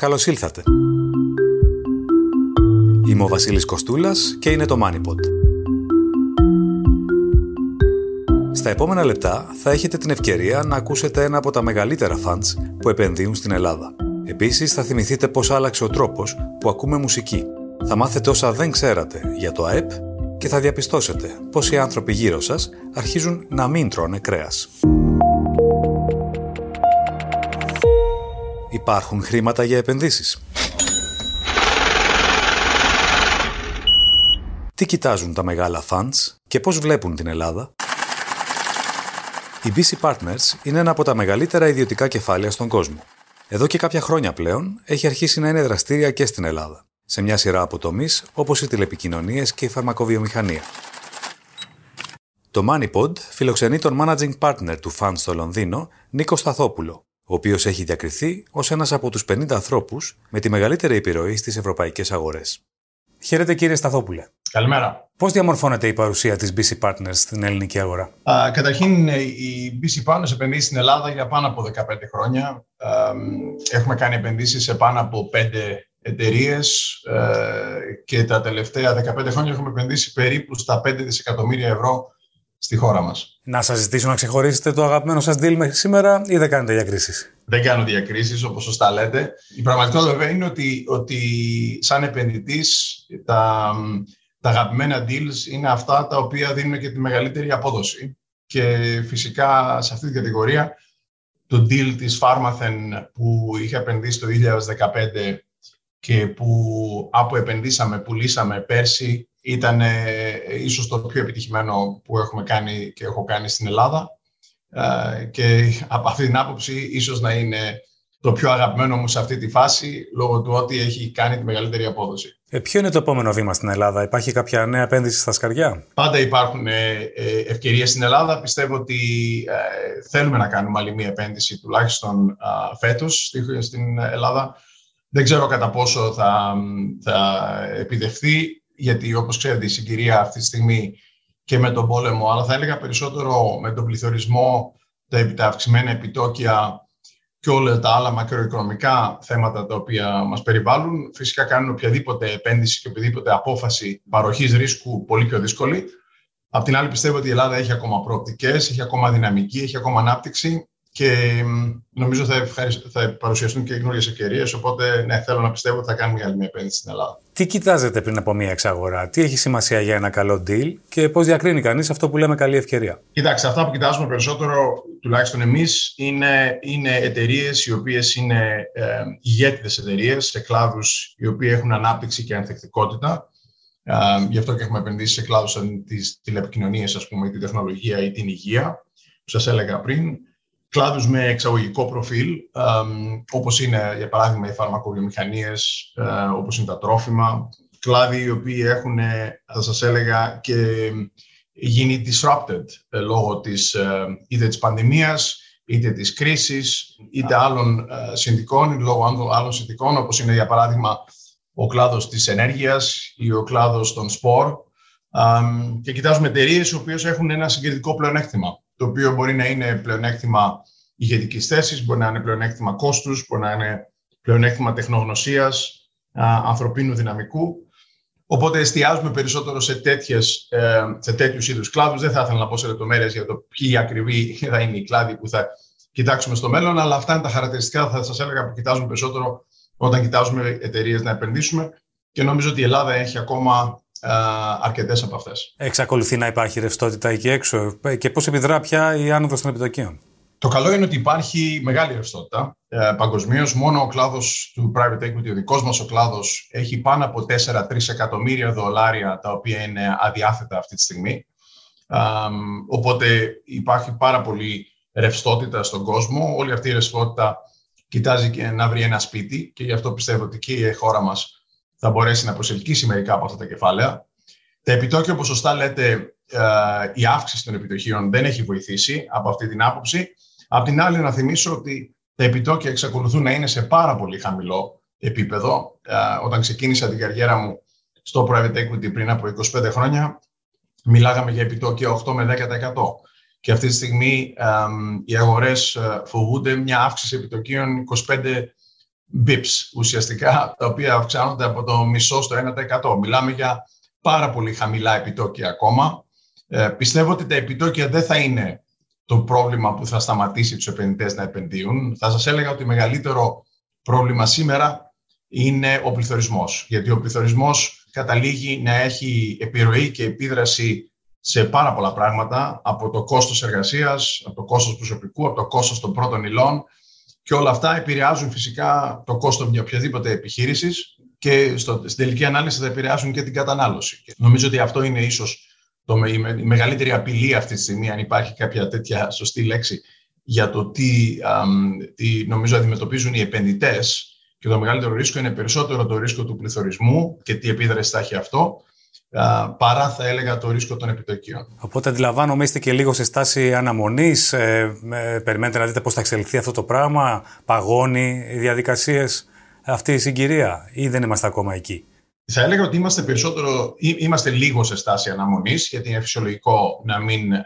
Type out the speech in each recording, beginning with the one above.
Καλώς ήλθατε. Είμαι ο Βασίλης Κοστούλας και είναι το MoneyPod. Στα επόμενα λεπτά θα έχετε την ευκαιρία να ακούσετε ένα από τα μεγαλύτερα funds που επενδύουν στην Ελλάδα. Επίσης θα θυμηθείτε πώς άλλαξε ο τρόπος που ακούμε μουσική. Θα μάθετε όσα δεν ξέρατε για το ΑΕΠ και θα διαπιστώσετε πως οι άνθρωποι γύρω σας αρχίζουν να μην τρώνε κρέας. Υπάρχουν χρήματα για επενδύσεις. Τι κοιτάζουν τα μεγάλα funds και πώς βλέπουν την Ελλάδα; Η BC Partners είναι ένα από τα μεγαλύτερα ιδιωτικά κεφάλαια στον κόσμο. Εδώ και κάποια χρόνια πλέον έχει αρχίσει να είναι δραστήρια και στην Ελλάδα, σε μια σειρά από τομείς όπως οι τηλεπικοινωνίες και η φαρμακοβιομηχανία. Το MoneyPod φιλοξενεί τον managing partner του fund στο Λονδίνο, Νίκο Σταθόπουλο, ο οποίος έχει διακριθεί ως ένας από τους 50 ανθρώπους με τη μεγαλύτερη επιρροή στις ευρωπαϊκές αγορές. Χαίρετε κύριε Σταθόπουλε. Καλημέρα. Πώς διαμορφώνεται η παρουσία της BC Partners στην ελληνική αγορά, Α, Καταρχήν, η BC Partners επενδύει στην Ελλάδα για πάνω από 15 χρόνια. Έχουμε κάνει επενδύσεις σε πάνω από 5 εταιρείες ε, και τα τελευταία 15 χρόνια έχουμε επενδύσει περίπου στα 5 δισεκατομμύρια ευρώ στη χώρα μας. Να σας ζητήσω να ξεχωρίσετε το αγαπημένο σας deal μέχρι σήμερα ή δεν κάνετε διακρίσεις; Δεν κάνω διακρίσεις, όπως σωστά λέτε. Η πραγματικότητα βέβαια είναι ότι, ότι σαν επενδυτής τα, τα αγαπημένα deals είναι αυτά τα οποία δίνουν και τη μεγαλύτερη απόδοση. Και φυσικά σε αυτή την κατηγορία το deal της Pharmathen που είχε επενδύσει το 2015 και που από επενδύσαμε, πουλήσαμε πέρσι ήταν ε, ίσως το πιο επιτυχημένο που έχουμε κάνει και έχω κάνει στην Ελλάδα ε, και από αυτή την άποψη ίσως να είναι το πιο αγαπημένο μου σε αυτή τη φάση λόγω του ότι έχει κάνει τη μεγαλύτερη απόδοση. Ε, ποιο είναι το επόμενο βήμα στην Ελλάδα, Υπάρχει κάποια νέα επένδυση στα σκαριά; Πάντα υπάρχουν ε, ε ευκαιρίες στην Ελλάδα. Πιστεύω ότι ε, θέλουμε να κάνουμε άλλη μία επένδυση τουλάχιστον φέτος στην Ελλάδα. Δεν ξέρω κατά πόσο θα, θα επιτευχθεί γιατί όπως ξέρετε η συγκυρία αυτή τη στιγμή και με τον πόλεμο, αλλά θα έλεγα περισσότερο με τον πληθωρισμό, τα αυξημένα επιτόκια και όλα τα άλλα μακροοικονομικά θέματα τα οποία μας περιβάλλουν, φυσικά κάνουν οποιαδήποτε επένδυση και οποιαδήποτε απόφαση παροχής ρίσκου πολύ πιο δύσκολη. Απ' την άλλη πιστεύω ότι η Ελλάδα έχει ακόμα προοπτικές, έχει ακόμα δυναμική, έχει ακόμα ανάπτυξη και νομίζω θα, θα παρουσιαστούν και καινούριε ευκαιρίες. Οπότε, ναι, θέλω να πιστεύω ότι θα κάνουμε άλλη μια επένδυση στην Ελλάδα. Τι κοιτάζετε πριν από μια εξαγορά, τι έχει σημασία για ένα καλό deal και πώς διακρίνει κανείς αυτό που λέμε καλή ευκαιρία; Κοιτάξτε, αυτά που κοιτάζουμε περισσότερο, τουλάχιστον εμείς, είναι, είναι εταιρείες οι οποίες είναι ε, ηγέτητε εταιρείες σε κλάδους οι οποίοι έχουν ανάπτυξη και ανθεκτικότητα. Ε, γι' αυτό και έχουμε επενδύσει σε κλάδους σαν τις τηλεπικοινωνίες, ας πούμε, την τεχνολογία ή την υγεία, που σας έλεγα πριν κλάδους με εξαγωγικό προφίλ, όπως είναι, για παράδειγμα, οι φαρμακοβιομηχανίες, ε, όπως είναι τα τρόφιμα, κλάδοι οι οποίοι έχουν, θα σας έλεγα, και γίνει disrupted ε, λόγω της, ε, είτε της πανδημίας, είτε της κρίσης, είτε άλλων συνδικών, λόγω άλλων συνδικών, όπως είναι, για παράδειγμα, ο κλάδος της ενέργειας ή ο κλάδος των σπορ. Και κοιτάζουμε εταιρείες οι οποίες έχουν ένα συγκριτικό πλεονέκτημα το οποίο μπορεί να είναι πλεονέκτημα ηγετικής θέσης, μπορεί να είναι πλεονέκτημα κόστους, μπορεί να είναι πλεονέκτημα τεχνογνωσίας, ανθρωπίνου δυναμικού. Οπότε εστιάζουμε περισσότερο σε, τέτοιες, ε, σε τέτοιους είδους κλάδους. Δεν θα ήθελα να πω σε λεπτομέρειες για το ποιοι ακριβή θα είναι οι κλάδοι που θα κοιτάξουμε στο μέλλον, αλλά αυτά είναι τα χαρακτηριστικά, θα σας έλεγα, που κοιτάζουμε περισσότερο όταν κοιτάζουμε εταιρείες να επενδύσουμε. Και νομίζω ότι η Ελλάδα έχει ακόμα ε, αρκετές από αυτές. Εξακολουθεί να υπάρχει ρευστότητα εκεί έξω και πώς επιδρά πια η άνοδος των επιτοκίων; Το καλό είναι ότι υπάρχει μεγάλη ρευστότητα ε, παγκοσμίως. Μόνο ο κλάδος του private equity, ο δικός μας ο κλάδος, έχει πάνω από 4-3 εκατομμύρια δολάρια τα οποία είναι αδιάθετα αυτή τη στιγμή. Ε, οπότε υπάρχει πάρα πολύ ρευστότητα στον κόσμο. Όλη αυτή η ρευστότητα κοιτάζει και να βρει ένα σπίτι και γι' αυτό πιστεύω ότι και η χώρα μας θα μπορέσει να προσελκύσει μερικά από αυτά τα κεφάλαια. Τα επιτόκια, όπως σωστά λέτε, ε, η αύξηση των επιτοχίων δεν έχει βοηθήσει από αυτή την άποψη. Απ' την άλλη, να θυμίσω ότι τα επιτόκια εξακολουθούν να είναι σε πάρα πολύ χαμηλό επίπεδο. Ε, όταν ξεκίνησα την καριέρα μου στο private equity πριν από 25 χρόνια, μιλάγαμε για επιτόκια 8 με 10%. Και αυτή τη στιγμή ε, οι αγορές φοβούνται μια αύξηση επιτοκίων 25 bips ουσιαστικά, τα οποία αυξάνονται από το μισό στο 1%. Μιλάμε για πάρα πολύ χαμηλά επιτόκια ακόμα. Ε, πιστεύω ότι τα επιτόκια δεν θα είναι το πρόβλημα που θα σταματήσει τους επενδυτές να επενδύουν. Θα σας έλεγα ότι το μεγαλύτερο πρόβλημα σήμερα είναι ο πληθωρισμός. Γιατί ο πληθωρισμός καταλήγει να έχει επιρροή και επίδραση σε πάρα πολλά πράγματα, από το κόστος εργασίας, από το κόστος προσωπικού, από το κόστος των πρώτων υλών και όλα αυτά επηρεάζουν φυσικά το κόστος μια οποιαδήποτε επιχείρησης και στο, στην τελική ανάλυση θα επηρεάσουν και την κατανάλωση. Και νομίζω ότι αυτό είναι ίσως το, η, μεγαλύτερη απειλή αυτή τη στιγμή, αν υπάρχει κάποια τέτοια σωστή λέξη, για το τι, τι νομίζω αντιμετωπίζουν οι επενδυτές και το μεγαλύτερο ρίσκο είναι περισσότερο το ρίσκο του πληθωρισμού και τι επίδραση θα έχει αυτό, παρά θα έλεγα το ρίσκο των επιτοκίων. Οπότε αντιλαμβάνομαι είστε και λίγο σε στάση αναμονής. Ε, περιμένετε να δείτε πώς θα εξελιχθεί αυτό το πράγμα, παγώνει οι διαδικασίες αυτή η συγκυρία, ή δεν είμαστε ακόμα εκεί; Θα έλεγα ότι είμαστε περισσότερο, είμαστε λίγο σε στάση αναμονής, γιατί είναι φυσιολογικό να μην, ε,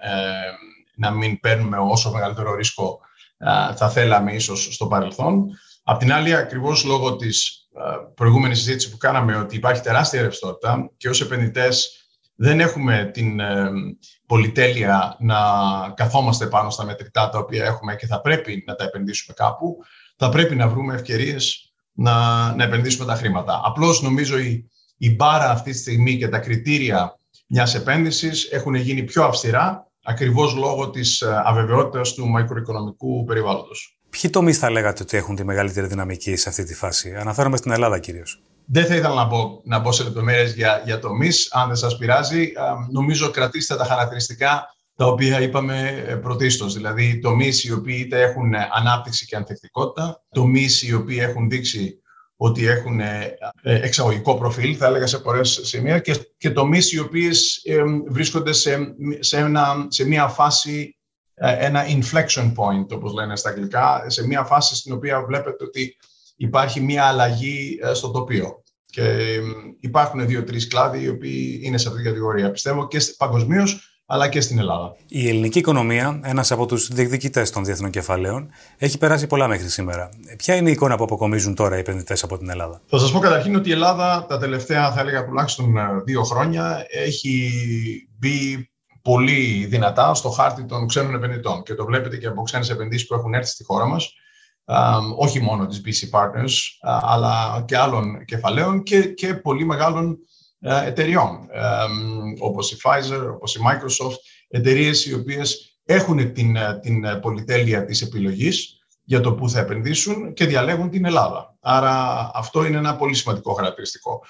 να μην παίρνουμε όσο μεγαλύτερο ρίσκο ε, θα θέλαμε ίσως στο παρελθόν. Απ' την άλλη, ακριβώς λόγω της προηγούμενης συζήτησης που κάναμε ότι υπάρχει τεράστια ρευστότητα και ως επενδυτές δεν έχουμε την ε, πολυτέλεια να καθόμαστε πάνω στα μετρητά τα οποία έχουμε και θα πρέπει να τα επενδύσουμε κάπου. Θα πρέπει να βρούμε ευκαιρίες να, να επενδύσουμε τα χρήματα. Απλώς νομίζω η, η μπάρα αυτή τη στιγμή και τα κριτήρια μιας επένδυσης έχουν γίνει πιο αυστηρά ακριβώς λόγω της ε, αβεβαιότητας του μακροοικονομικού περιβάλλοντος. Ποιοι τομείς θα λέγατε ότι έχουν τη μεγαλύτερη δυναμική σε αυτή τη φάση, Αναφέρομαι στην Ελλάδα κυρίως. Δεν θα ήθελα να μπω, να μπω σε λεπτομέρειες για, για τομείς, αν δεν σας πειράζει. Νομίζω κρατήστε τα χαρακτηριστικά τα οποία είπαμε ε, πρωτίστως. Δηλαδή, τομείς οι οποίοι είτε έχουν ανάπτυξη και ανθεκτικότητα, τομείς οι οποίοι έχουν δείξει ότι έχουν ε, ε, εξαγωγικό προφίλ, θα έλεγα σε πολλές σημεία, και, και τομείς οι οποίες βρίσκονται σε, σε, ένα, σε μια φάση ε, ένα inflection point, όπως λένε στα αγγλικά, σε μια φάση στην οποία βλέπετε ότι υπάρχει μια αλλαγή ε, στο τοπίο. Και υπάρχουν δύο-τρεις κλάδοι οι οποίοι είναι σε αυτή την κατηγορία. Πιστεύω και παγκοσμίως, αλλά και στην Ελλάδα. Η ελληνική οικονομία, ένας από τους διεκδικητές των διεθνών κεφαλαίων, έχει περάσει πολλά μέχρι σήμερα. Ποια είναι η εικόνα που αποκομίζουν τώρα οι επενδυτές από την Ελλάδα; Θα σας πω καταρχήν ότι η Ελλάδα τα τελευταία, θα έλεγα τουλάχιστον ε, δύο χρόνια, έχει μπει πολύ δυνατά στο χάρτη των ξένων επενδυτών. Και το βλέπετε και από ξένες επενδύσεις που έχουν έρθει στη χώρα μας, όχι μόνο τη BC Partners, αλλά και άλλων κεφαλαίων και, και πολύ μεγάλων εταιριών, όπως η Pfizer, όπως η Microsoft, εταιρείες οι οποίες έχουν την, την πολυτέλεια της επιλογής για το πού θα επενδύσουν και διαλέγουν την Ελλάδα. Άρα αυτό είναι ένα πολύ σημαντικό χαρακτηριστικό.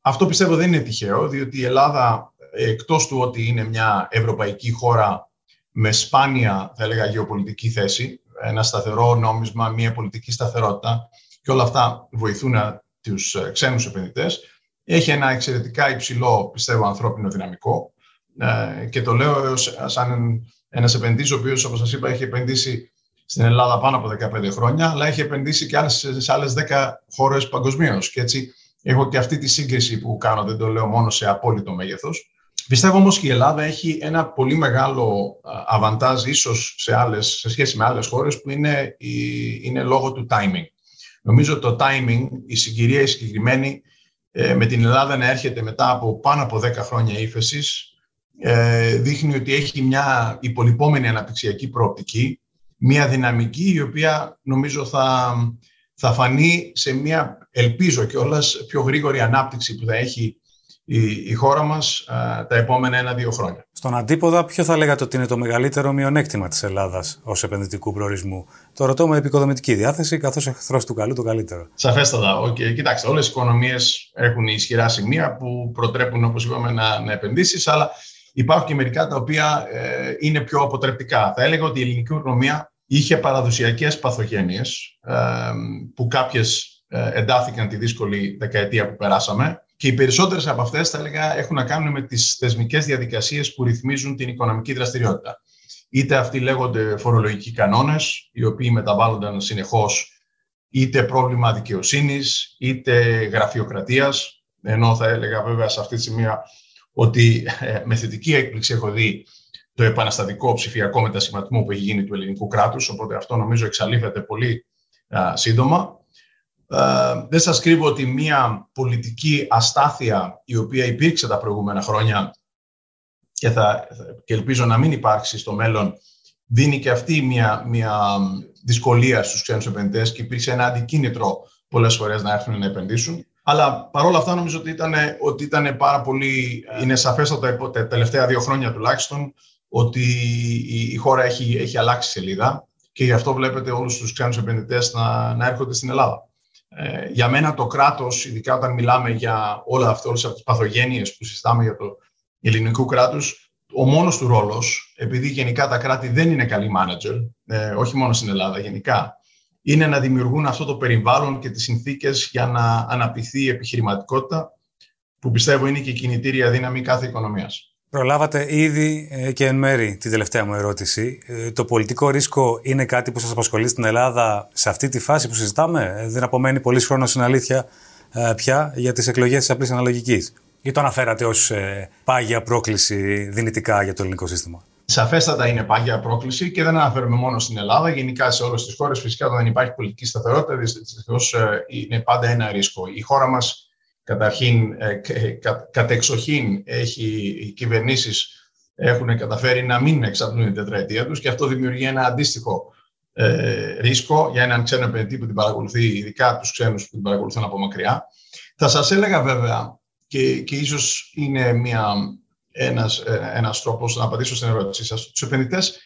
Αυτό πιστεύω δεν είναι τυχαίο, διότι η Ελλάδα εκτός του ότι είναι μια ευρωπαϊκή χώρα με σπάνια, θα έλεγα, γεωπολιτική θέση, ένα σταθερό νόμισμα, μια πολιτική σταθερότητα και όλα αυτά βοηθούν τους ε, ξένους επενδυτές. Έχει ένα εξαιρετικά υψηλό, πιστεύω, ανθρώπινο δυναμικό ε, και το λέω σαν ένας επενδυτής, ο οποίος, όπως σας είπα, έχει επενδύσει στην Ελλάδα πάνω από 15 χρόνια, αλλά έχει επενδύσει και σε άλλες 10 χώρες παγκοσμίως. Και έτσι έχω και αυτή τη σύγκριση που κάνω, δεν το λέω μόνο σε απόλυτο μέγεθος. Πιστεύω όμως και η Ελλάδα έχει ένα πολύ μεγάλο αβαντάζ ίσως σε, άλλες, σε σχέση με άλλες χώρες που είναι, είναι λόγω του timing. Νομίζω το timing, η συγκυρία η συγκεκριμένη ε, με την Ελλάδα να έρχεται μετά από πάνω από 10 χρόνια ύφεσης, ε, δείχνει ότι έχει μια υπολοιπόμενη αναπτυξιακή προοπτική, μια δυναμική η οποία νομίζω θα, θα φανεί σε μια, ελπίζω κιόλας, πιο γρήγορη ανάπτυξη που θα έχει η, η χώρα μας τα επόμενα ένα-δύο χρόνια. Στον αντίποδα, ποιο θα λέγατε ότι είναι το μεγαλύτερο μειονέκτημα της Ελλάδας ως επενδυτικού προορισμού; Το ρωτώ με επικοδομητική διάθεση, καθώς εχθρός του καλού το καλύτερο. Σαφέστατα. Okay. Κοιτάξτε, όλες οι οικονομίες έχουν ισχυρά σημεία που προτρέπουν, όπως είπαμε, να, να επενδύσεις, αλλά υπάρχουν και μερικά τα οποία ε, είναι πιο αποτρεπτικά. Θα έλεγα ότι η ελληνική οικονομία είχε παραδοσιακές παθογένειες ε, που κάποιες ε, εντάθηκαν τη δύσκολη δεκαετία που περάσαμε και οι περισσότερες από αυτές, θα έλεγα, έχουν να κάνουν με τις θεσμικές διαδικασίες που ρυθμίζουν την οικονομική δραστηριότητα. Είτε αυτοί λέγονται φορολογικοί κανόνες, οι οποίοι μεταβάλλονταν συνεχώς, είτε πρόβλημα δικαιοσύνης, είτε γραφειοκρατίας. Ενώ θα έλεγα βέβαια σε αυτή τη σημεία ότι ε, με θετική έκπληξη έχω δει το επαναστατικό ψηφιακό μετασχηματισμό που έχει γίνει του ελληνικού κράτους. Οπότε αυτό νομίζω εξαλείφεται πολύ σύντομα. Ε, δεν σας κρύβω ότι μια πολιτική αστάθεια η οποία υπήρξε τα προηγούμενα χρόνια και, θα, και ελπίζω να μην υπάρξει στο μέλλον, δίνει και αυτή μια, μια δυσκολία στους ξένους επενδυτές και υπήρξε ένα αντικίνητρο πολλές φορές να έρθουν να επενδύσουν. Αλλά παρόλα αυτά νομίζω ότι ήταν, ότι ήταν πάρα πολύ, είναι σαφέστατα τα τελευταία δύο χρόνια τουλάχιστον, ότι η, χώρα έχει, έχει αλλάξει σελίδα και γι' αυτό βλέπετε όλους τους ξένους επενδυτές να, να έρχονται στην Ελλάδα. Ε, για μένα το κράτος, ειδικά όταν μιλάμε για όλα αυτά, όλες αυτές τις παθογένειες που συζητάμε για το ελληνικό κράτος, ο μόνος του ρόλος, επειδή γενικά τα κράτη δεν είναι καλοί μάνατζερ, ε, όχι μόνο στην Ελλάδα, γενικά, είναι να δημιουργούν αυτό το περιβάλλον και τις συνθήκες για να αναπτυχθεί η επιχειρηματικότητα, που πιστεύω είναι και η κινητήρια δύναμη κάθε οικονομίας. Προλάβατε ήδη ε, και εν μέρη την τελευταία μου ερώτηση. Ε, το πολιτικό ρίσκο είναι κάτι που σας απασχολεί στην Ελλάδα σε αυτή τη φάση που συζητάμε; Ε, δεν απομένει πολύς χρόνος στην αλήθεια πια για τις εκλογές της απλής αναλογικής; Ή το αναφέρατε ως πάγια πρόκληση δυνητικά για το ελληνικό σύστημα; Σαφέστατα είναι πάγια πρόκληση και δεν αναφέρουμε μόνο στην Ελλάδα. Γενικά σε όλες τις χώρες, φυσικά, όταν υπάρχει πολιτική σταθερότητα, δυστυχώς είναι πάντα ένα ρίσκο. Η χώρα μας Καταρχήν, ε, κα, κατεξοχήν έχει, οι κυβερνήσεις έχουν καταφέρει να μην εξαπλούν την τετραετία τους και αυτό δημιουργεί ένα αντίστοιχο ε, ρίσκο για έναν ξένο επενδυτή που την παρακολουθεί, ειδικά τους ξένους που την παρακολουθούν από μακριά. Θα σας έλεγα βέβαια και, και ίσως είναι μια, ένας, ε, ένας τρόπος να απαντήσω στην ερώτησή σας. Τους επενδυτές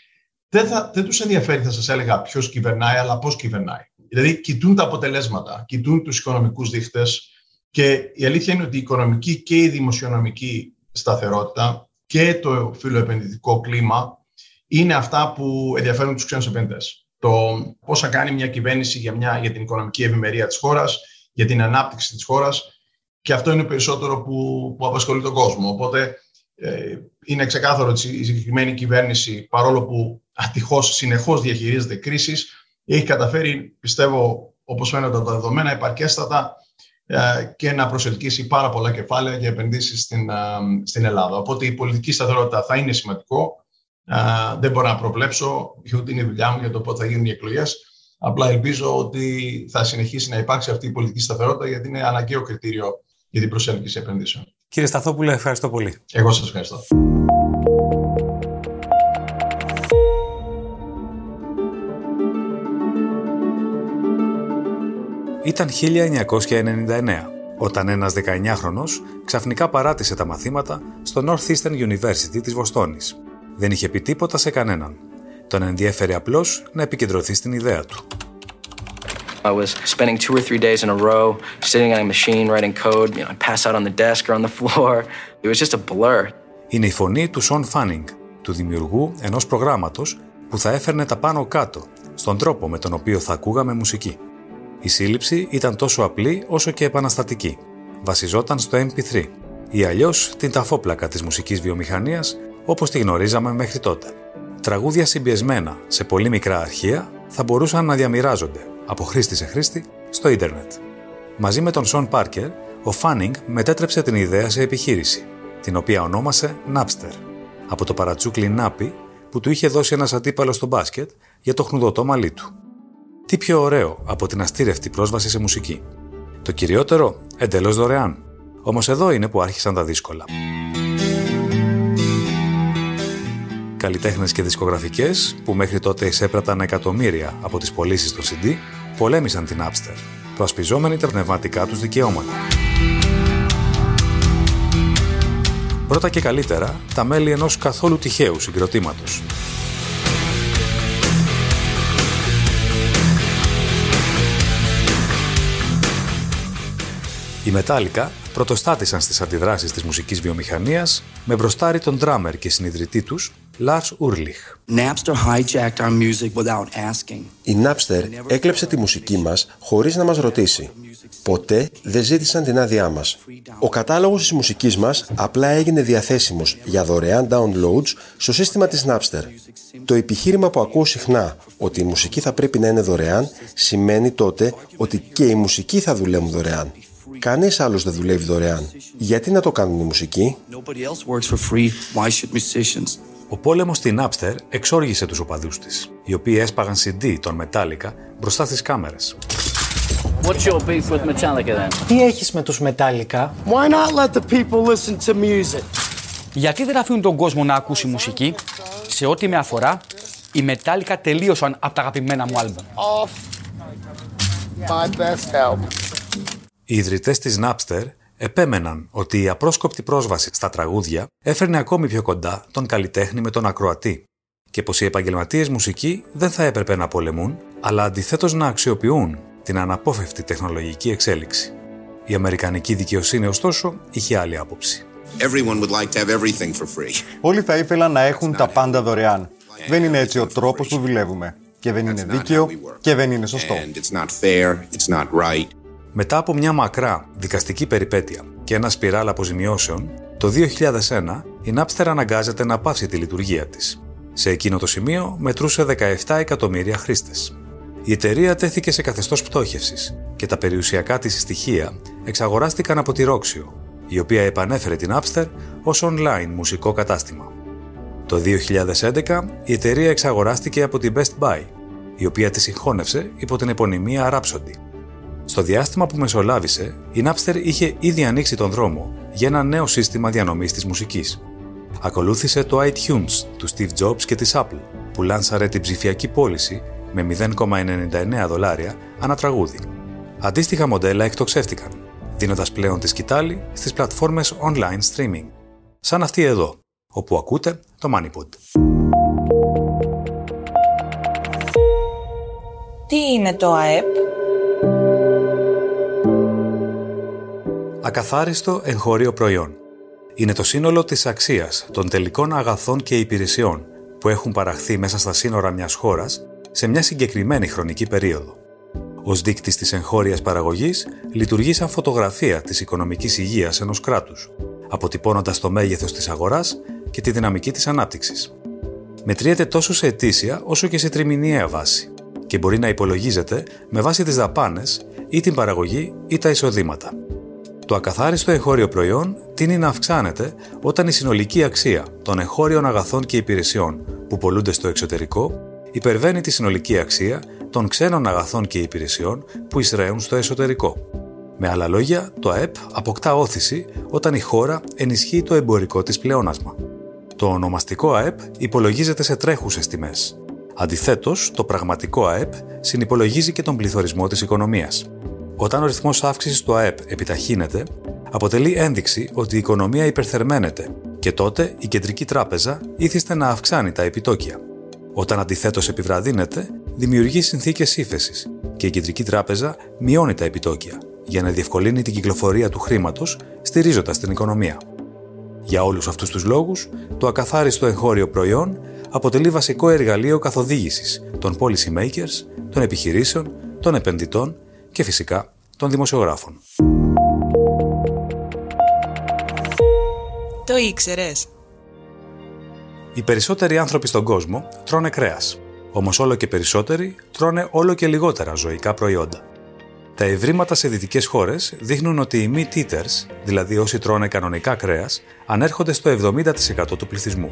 δεν, θα, δεν τους ενδιαφέρει, θα σας έλεγα, ποιος κυβερνάει, αλλά πώς κυβερνάει. Δηλαδή, κοιτούν τα αποτελέσματα, κοιτούν τους οικονομικούς δείχτες, και η αλήθεια είναι ότι η οικονομική και η δημοσιονομική σταθερότητα και το φιλοεπενδυτικό κλίμα είναι αυτά που ενδιαφέρουν τους ξένους επενδυτές. Το πώς θα κάνει μια κυβέρνηση για, μια, για την οικονομική ευημερία της χώρας, για την ανάπτυξη της χώρας και αυτό είναι περισσότερο που, που απασχολεί τον κόσμο. Οπότε ε, είναι ξεκάθαρο ότι η συγκεκριμένη κυβέρνηση, παρόλο που ατυχώς συνεχώς διαχειρίζεται κρίσεις, έχει καταφέρει, πιστεύω, όπως φαίνονται τα δεδομένα, επαρκέστατα ε, και να προσελκύσει πάρα πολλά κεφάλαια για επενδύσεις στην, ε, στην Ελλάδα. Οπότε η πολιτική σταθερότητα θα είναι σημαντικό. Ε, δεν μπορώ να προβλέψω, ούτε είναι η δουλειά μου για το πότε θα γίνουν οι εκλογές. Απλά ελπίζω ότι θα συνεχίσει να υπάρξει αυτή η πολιτική σταθερότητα, γιατί είναι αναγκαίο κριτήριο για την προσέλκυση επενδύσεων. Κύριε Σταθόπουλε, ευχαριστώ πολύ. Εγώ σας ευχαριστώ. Ήταν 1999, όταν ένας 19χρονος ξαφνικά παράτησε τα μαθήματα στο Northeastern University της Βοστόνης. Δεν είχε πει τίποτα σε κανέναν. Τον ενδιέφερε απλώς να επικεντρωθεί στην ιδέα του. I was spending two or three days in a row sitting on a machine writing code, you know, I'd pass out on the desk or on the floor. It was just a blur. Είναι η φωνή του Σον Φάνινγκ, του δημιουργού ενός προγράμματος που θα έφερνε τα πάνω κάτω, στον τρόπο με τον οποίο θα ακούγαμε μουσική. Η σύλληψη ήταν τόσο απλή όσο και επαναστατική. Βασιζόταν στο MP3 ή αλλιώς την ταφόπλακα της μουσικής βιομηχανίας όπως τη γνωρίζαμε μέχρι τότε. Τραγούδια συμπιεσμένα σε πολύ μικρά αρχεία θα μπορούσαν να διαμοιράζονται από χρήστη σε χρήστη στο ίντερνετ. Μαζί με τον Σον Πάρκερ, ο Φάνινγκ μετέτρεψε την ιδέα σε επιχείρηση, την οποία ονόμασε Napster, από το παρατσούκλι Νάπι που του είχε δώσει ένας αντίπαλος στο μπάσκετ για το χνουδωτό μαλλί του. Τι πιο ωραίο από την αστήρευτη πρόσβαση σε μουσική; Το κυριότερο, εντελώς δωρεάν. Όμως εδώ είναι που άρχισαν τα δύσκολα. Καλλιτέχνες και δισκογραφικές, που μέχρι τότε εισέπραταν εκατομμύρια από τις πωλήσεις των CD, πολέμησαν την Napster, προασπιζόμενοι τα πνευματικά τους δικαιώματα. Πρώτα και καλύτερα, τα μέλη ενός καθόλου τυχαίου συγκροτήματος, Οι Metallica πρωτοστάτησαν στις αντιδράσεις της μουσικής βιομηχανίας με μπροστάρι τον ντράμερ και συνειδητή τους, Lars Ulrich. Η Napster έκλεψε τη μουσική μας χωρίς να μας ρωτήσει. Ποτέ δεν ζήτησαν την άδειά μας. Ο κατάλογος της μουσικής μας απλά έγινε διαθέσιμος για δωρεάν downloads στο σύστημα της Napster. Το επιχείρημα που ακούω συχνά ότι η μουσική θα πρέπει να είναι δωρεάν σημαίνει τότε ότι και η μουσική θα δουλεύουν δωρεάν. Κανείς άλλος δεν δουλεύει δωρεάν. Γιατί να το κάνουν οι μουσικοί; Ο πόλεμος στην Napster εξόργησε τους οπαδούς της, οι οποίοι έσπαγαν CD των Metallica μπροστά στις κάμερες. What's your beef with Metallica then? Τι έχεις με τους Metallica? Why not let the people listen to music? Γιατί δεν αφήνουν τον κόσμο να ακούσει μουσική, σε ό,τι με αφορά, οι Metallica τελείωσαν από τα αγαπημένα μου άλμπομ. Off my best help. Οι ιδρυτές της Napster επέμεναν ότι η απρόσκοπτη πρόσβαση στα τραγούδια έφερνε ακόμη πιο κοντά τον καλλιτέχνη με τον ακροατή και πως οι επαγγελματίες μουσικοί δεν θα έπρεπε να πολεμούν, αλλά αντιθέτως να αξιοποιούν την αναπόφευκτη τεχνολογική εξέλιξη. Η Αμερικανική δικαιοσύνη, ωστόσο, είχε άλλη άποψη. Everyone would like to have everything for free. Όλοι θα ήθελαν να έχουν τα πάντα δωρεάν. Δεν είναι έτσι ο τρόπος που δουλεύουμε. Και δεν είναι δίκαιο και δεν είναι σωστό. And it's not fair, it's not right. Μετά από μια μακρά δικαστική περιπέτεια και ένα σπιράλ αποζημιώσεων, το 2001 η Napster αναγκάζεται να πάυσει τη λειτουργία της. Σε εκείνο το σημείο μετρούσε 17 εκατομμύρια χρήστες. Η εταιρεία τέθηκε σε καθεστώς πτώχευσης και τα περιουσιακά της στοιχεία εξαγοράστηκαν από τη Roxio, η οποία επανέφερε την Napster ως online μουσικό κατάστημα. Το 2011 η εταιρεία εξαγοράστηκε από την Best Buy, η οποία τη συγχώνευσε υπό την επωνυμία Rhapsody. Στο διάστημα που μεσολάβησε, η Napster είχε ήδη ανοίξει τον δρόμο για ένα νέο σύστημα διανομής της μουσικής. Ακολούθησε το iTunes του Steve Jobs και της Apple, που λάνσαρε την ψηφιακή πώληση με 0,99 δολάρια ανά τραγούδι. Αντίστοιχα μοντέλα εκτοξεύτηκαν, δίνοντας πλέον τη σκητάλη στις πλατφόρμες online streaming, σαν αυτή εδώ, όπου ακούτε το MoneyPod. Τι είναι το ΑΕΠ; Ακαθάριστο εγχώριο προϊόν. Είναι το σύνολο της αξίας των τελικών αγαθών και υπηρεσιών που έχουν παραχθεί μέσα στα σύνορα μιας χώρας σε μια συγκεκριμένη χρονική περίοδο. Ως δείκτης της εγχώριας παραγωγής λειτουργεί σαν φωτογραφία της οικονομικής υγείας ενός κράτους, αποτυπώνοντας το μέγεθος της αγοράς και τη δυναμική της ανάπτυξης. Μετριέται τόσο σε ετήσια όσο και σε τριμηνιαία βάση και μπορεί να υπολογίζεται με βάση τις δαπάνες ή την παραγωγή ή τα εισοδήματα. Το ακαθάριστο εγχώριο προϊόν τίνει να αυξάνεται όταν η συνολική αξία των εγχώριων αγαθών και υπηρεσιών που πολλούνται στο εξωτερικό υπερβαίνει τη συνολική αξία των ξένων αγαθών και υπηρεσιών που εισραίουν στο εσωτερικό. Με άλλα λόγια, το ΑΕΠ αποκτά όθηση όταν η χώρα ενισχύει το εμπορικό της πλεόνασμα. Το ονομαστικό ΑΕΠ υπολογίζεται σε τρέχουσες τιμές. Αντιθέτως, το πραγματικό ΑΕΠ συνυπολογίζει και τον πληθωρισμό της οικονομίας. Όταν ο ρυθμός αύξησης του ΑΕΠ επιταχύνεται, αποτελεί ένδειξη ότι η οικονομία υπερθερμαίνεται και τότε η κεντρική τράπεζα ήθιστε να αυξάνει τα επιτόκια. Όταν αντιθέτως επιβραδύνεται, δημιουργεί συνθήκες ύφεσης και η κεντρική τράπεζα μειώνει τα επιτόκια για να διευκολύνει την κυκλοφορία του χρήματος στηρίζοντας την οικονομία. Για όλους αυτούς τους λόγους, το ακαθάριστο εγχώριο προϊόν αποτελεί βασικό εργαλείο καθοδήγησης των policy makers, των επιχειρήσεων, των επενδυτών και φυσικά των δημοσιογράφων. Το ήξερες. Οι περισσότεροι άνθρωποι στον κόσμο τρώνε κρέας. Όμως όλο και περισσότεροι τρώνε όλο και λιγότερα ζωικά προϊόντα. Τα ευρήματα σε δυτικές χώρες δείχνουν ότι οι meat eaters, δηλαδή όσοι τρώνε κανονικά κρέας, ανέρχονται στο 70% του πληθυσμού.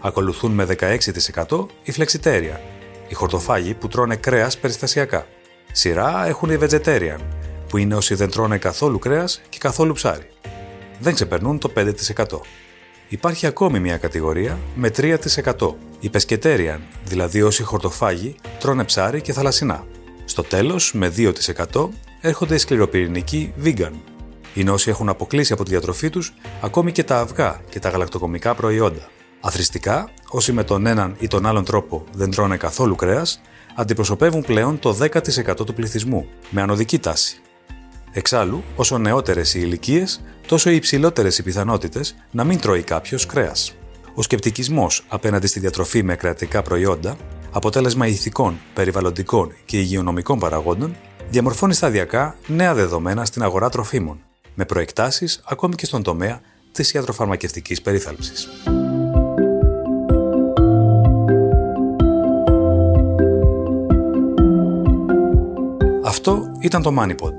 Ακολουθούν με 16% οι flexitarian, οι χορτοφάγοι που τρώνε κρέας περιστασιακά. Σειρά έχουν οι vegetarian, που είναι όσοι δεν τρώνε καθόλου κρέας και καθόλου ψάρι. Δεν ξεπερνούν το 5%. Υπάρχει ακόμη μια κατηγορία με 3%. Οι pescetarian, δηλαδή όσοι χορτοφάγοι τρώνε ψάρι και θαλασσινά. Στο τέλος, με 2% έρχονται οι σκληροπυρηνικοί vegan. Είναι όσοι έχουν αποκλείσει από τη διατροφή τους ακόμη και τα αυγά και τα γαλακτοκομικά προϊόντα. Αθρηστικά, όσοι με τον έναν ή τον άλλον τρόπο δεν τρώνε καθόλου κρέας, αντιπροσωπεύουν πλέον το 10% του πληθυσμού, με ανωδική τάση. Εξάλλου, όσο νεότερες οι ηλικίες, τόσο υψηλότερες οι πιθανότητες να μην τρώει κάποιος κρέας. Ο σκεπτικισμός απέναντι στη διατροφή με κρατικά προϊόντα, αποτέλεσμα ηθικών, περιβαλλοντικών και υγειονομικών παραγόντων, διαμορφώνει σταδιακά νέα δεδομένα στην αγορά τροφίμων, με προεκτάσεις ακόμη και στον τομέα της ιατροφαρμακευτικής περίθαλψης. Ήταν το MoneyPod.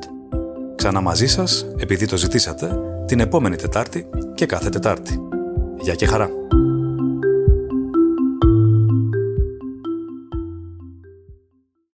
Ξανά μαζί σας, επειδή το ζητήσατε, την επόμενη Τετάρτη και κάθε Τετάρτη. Γεια και χαρά!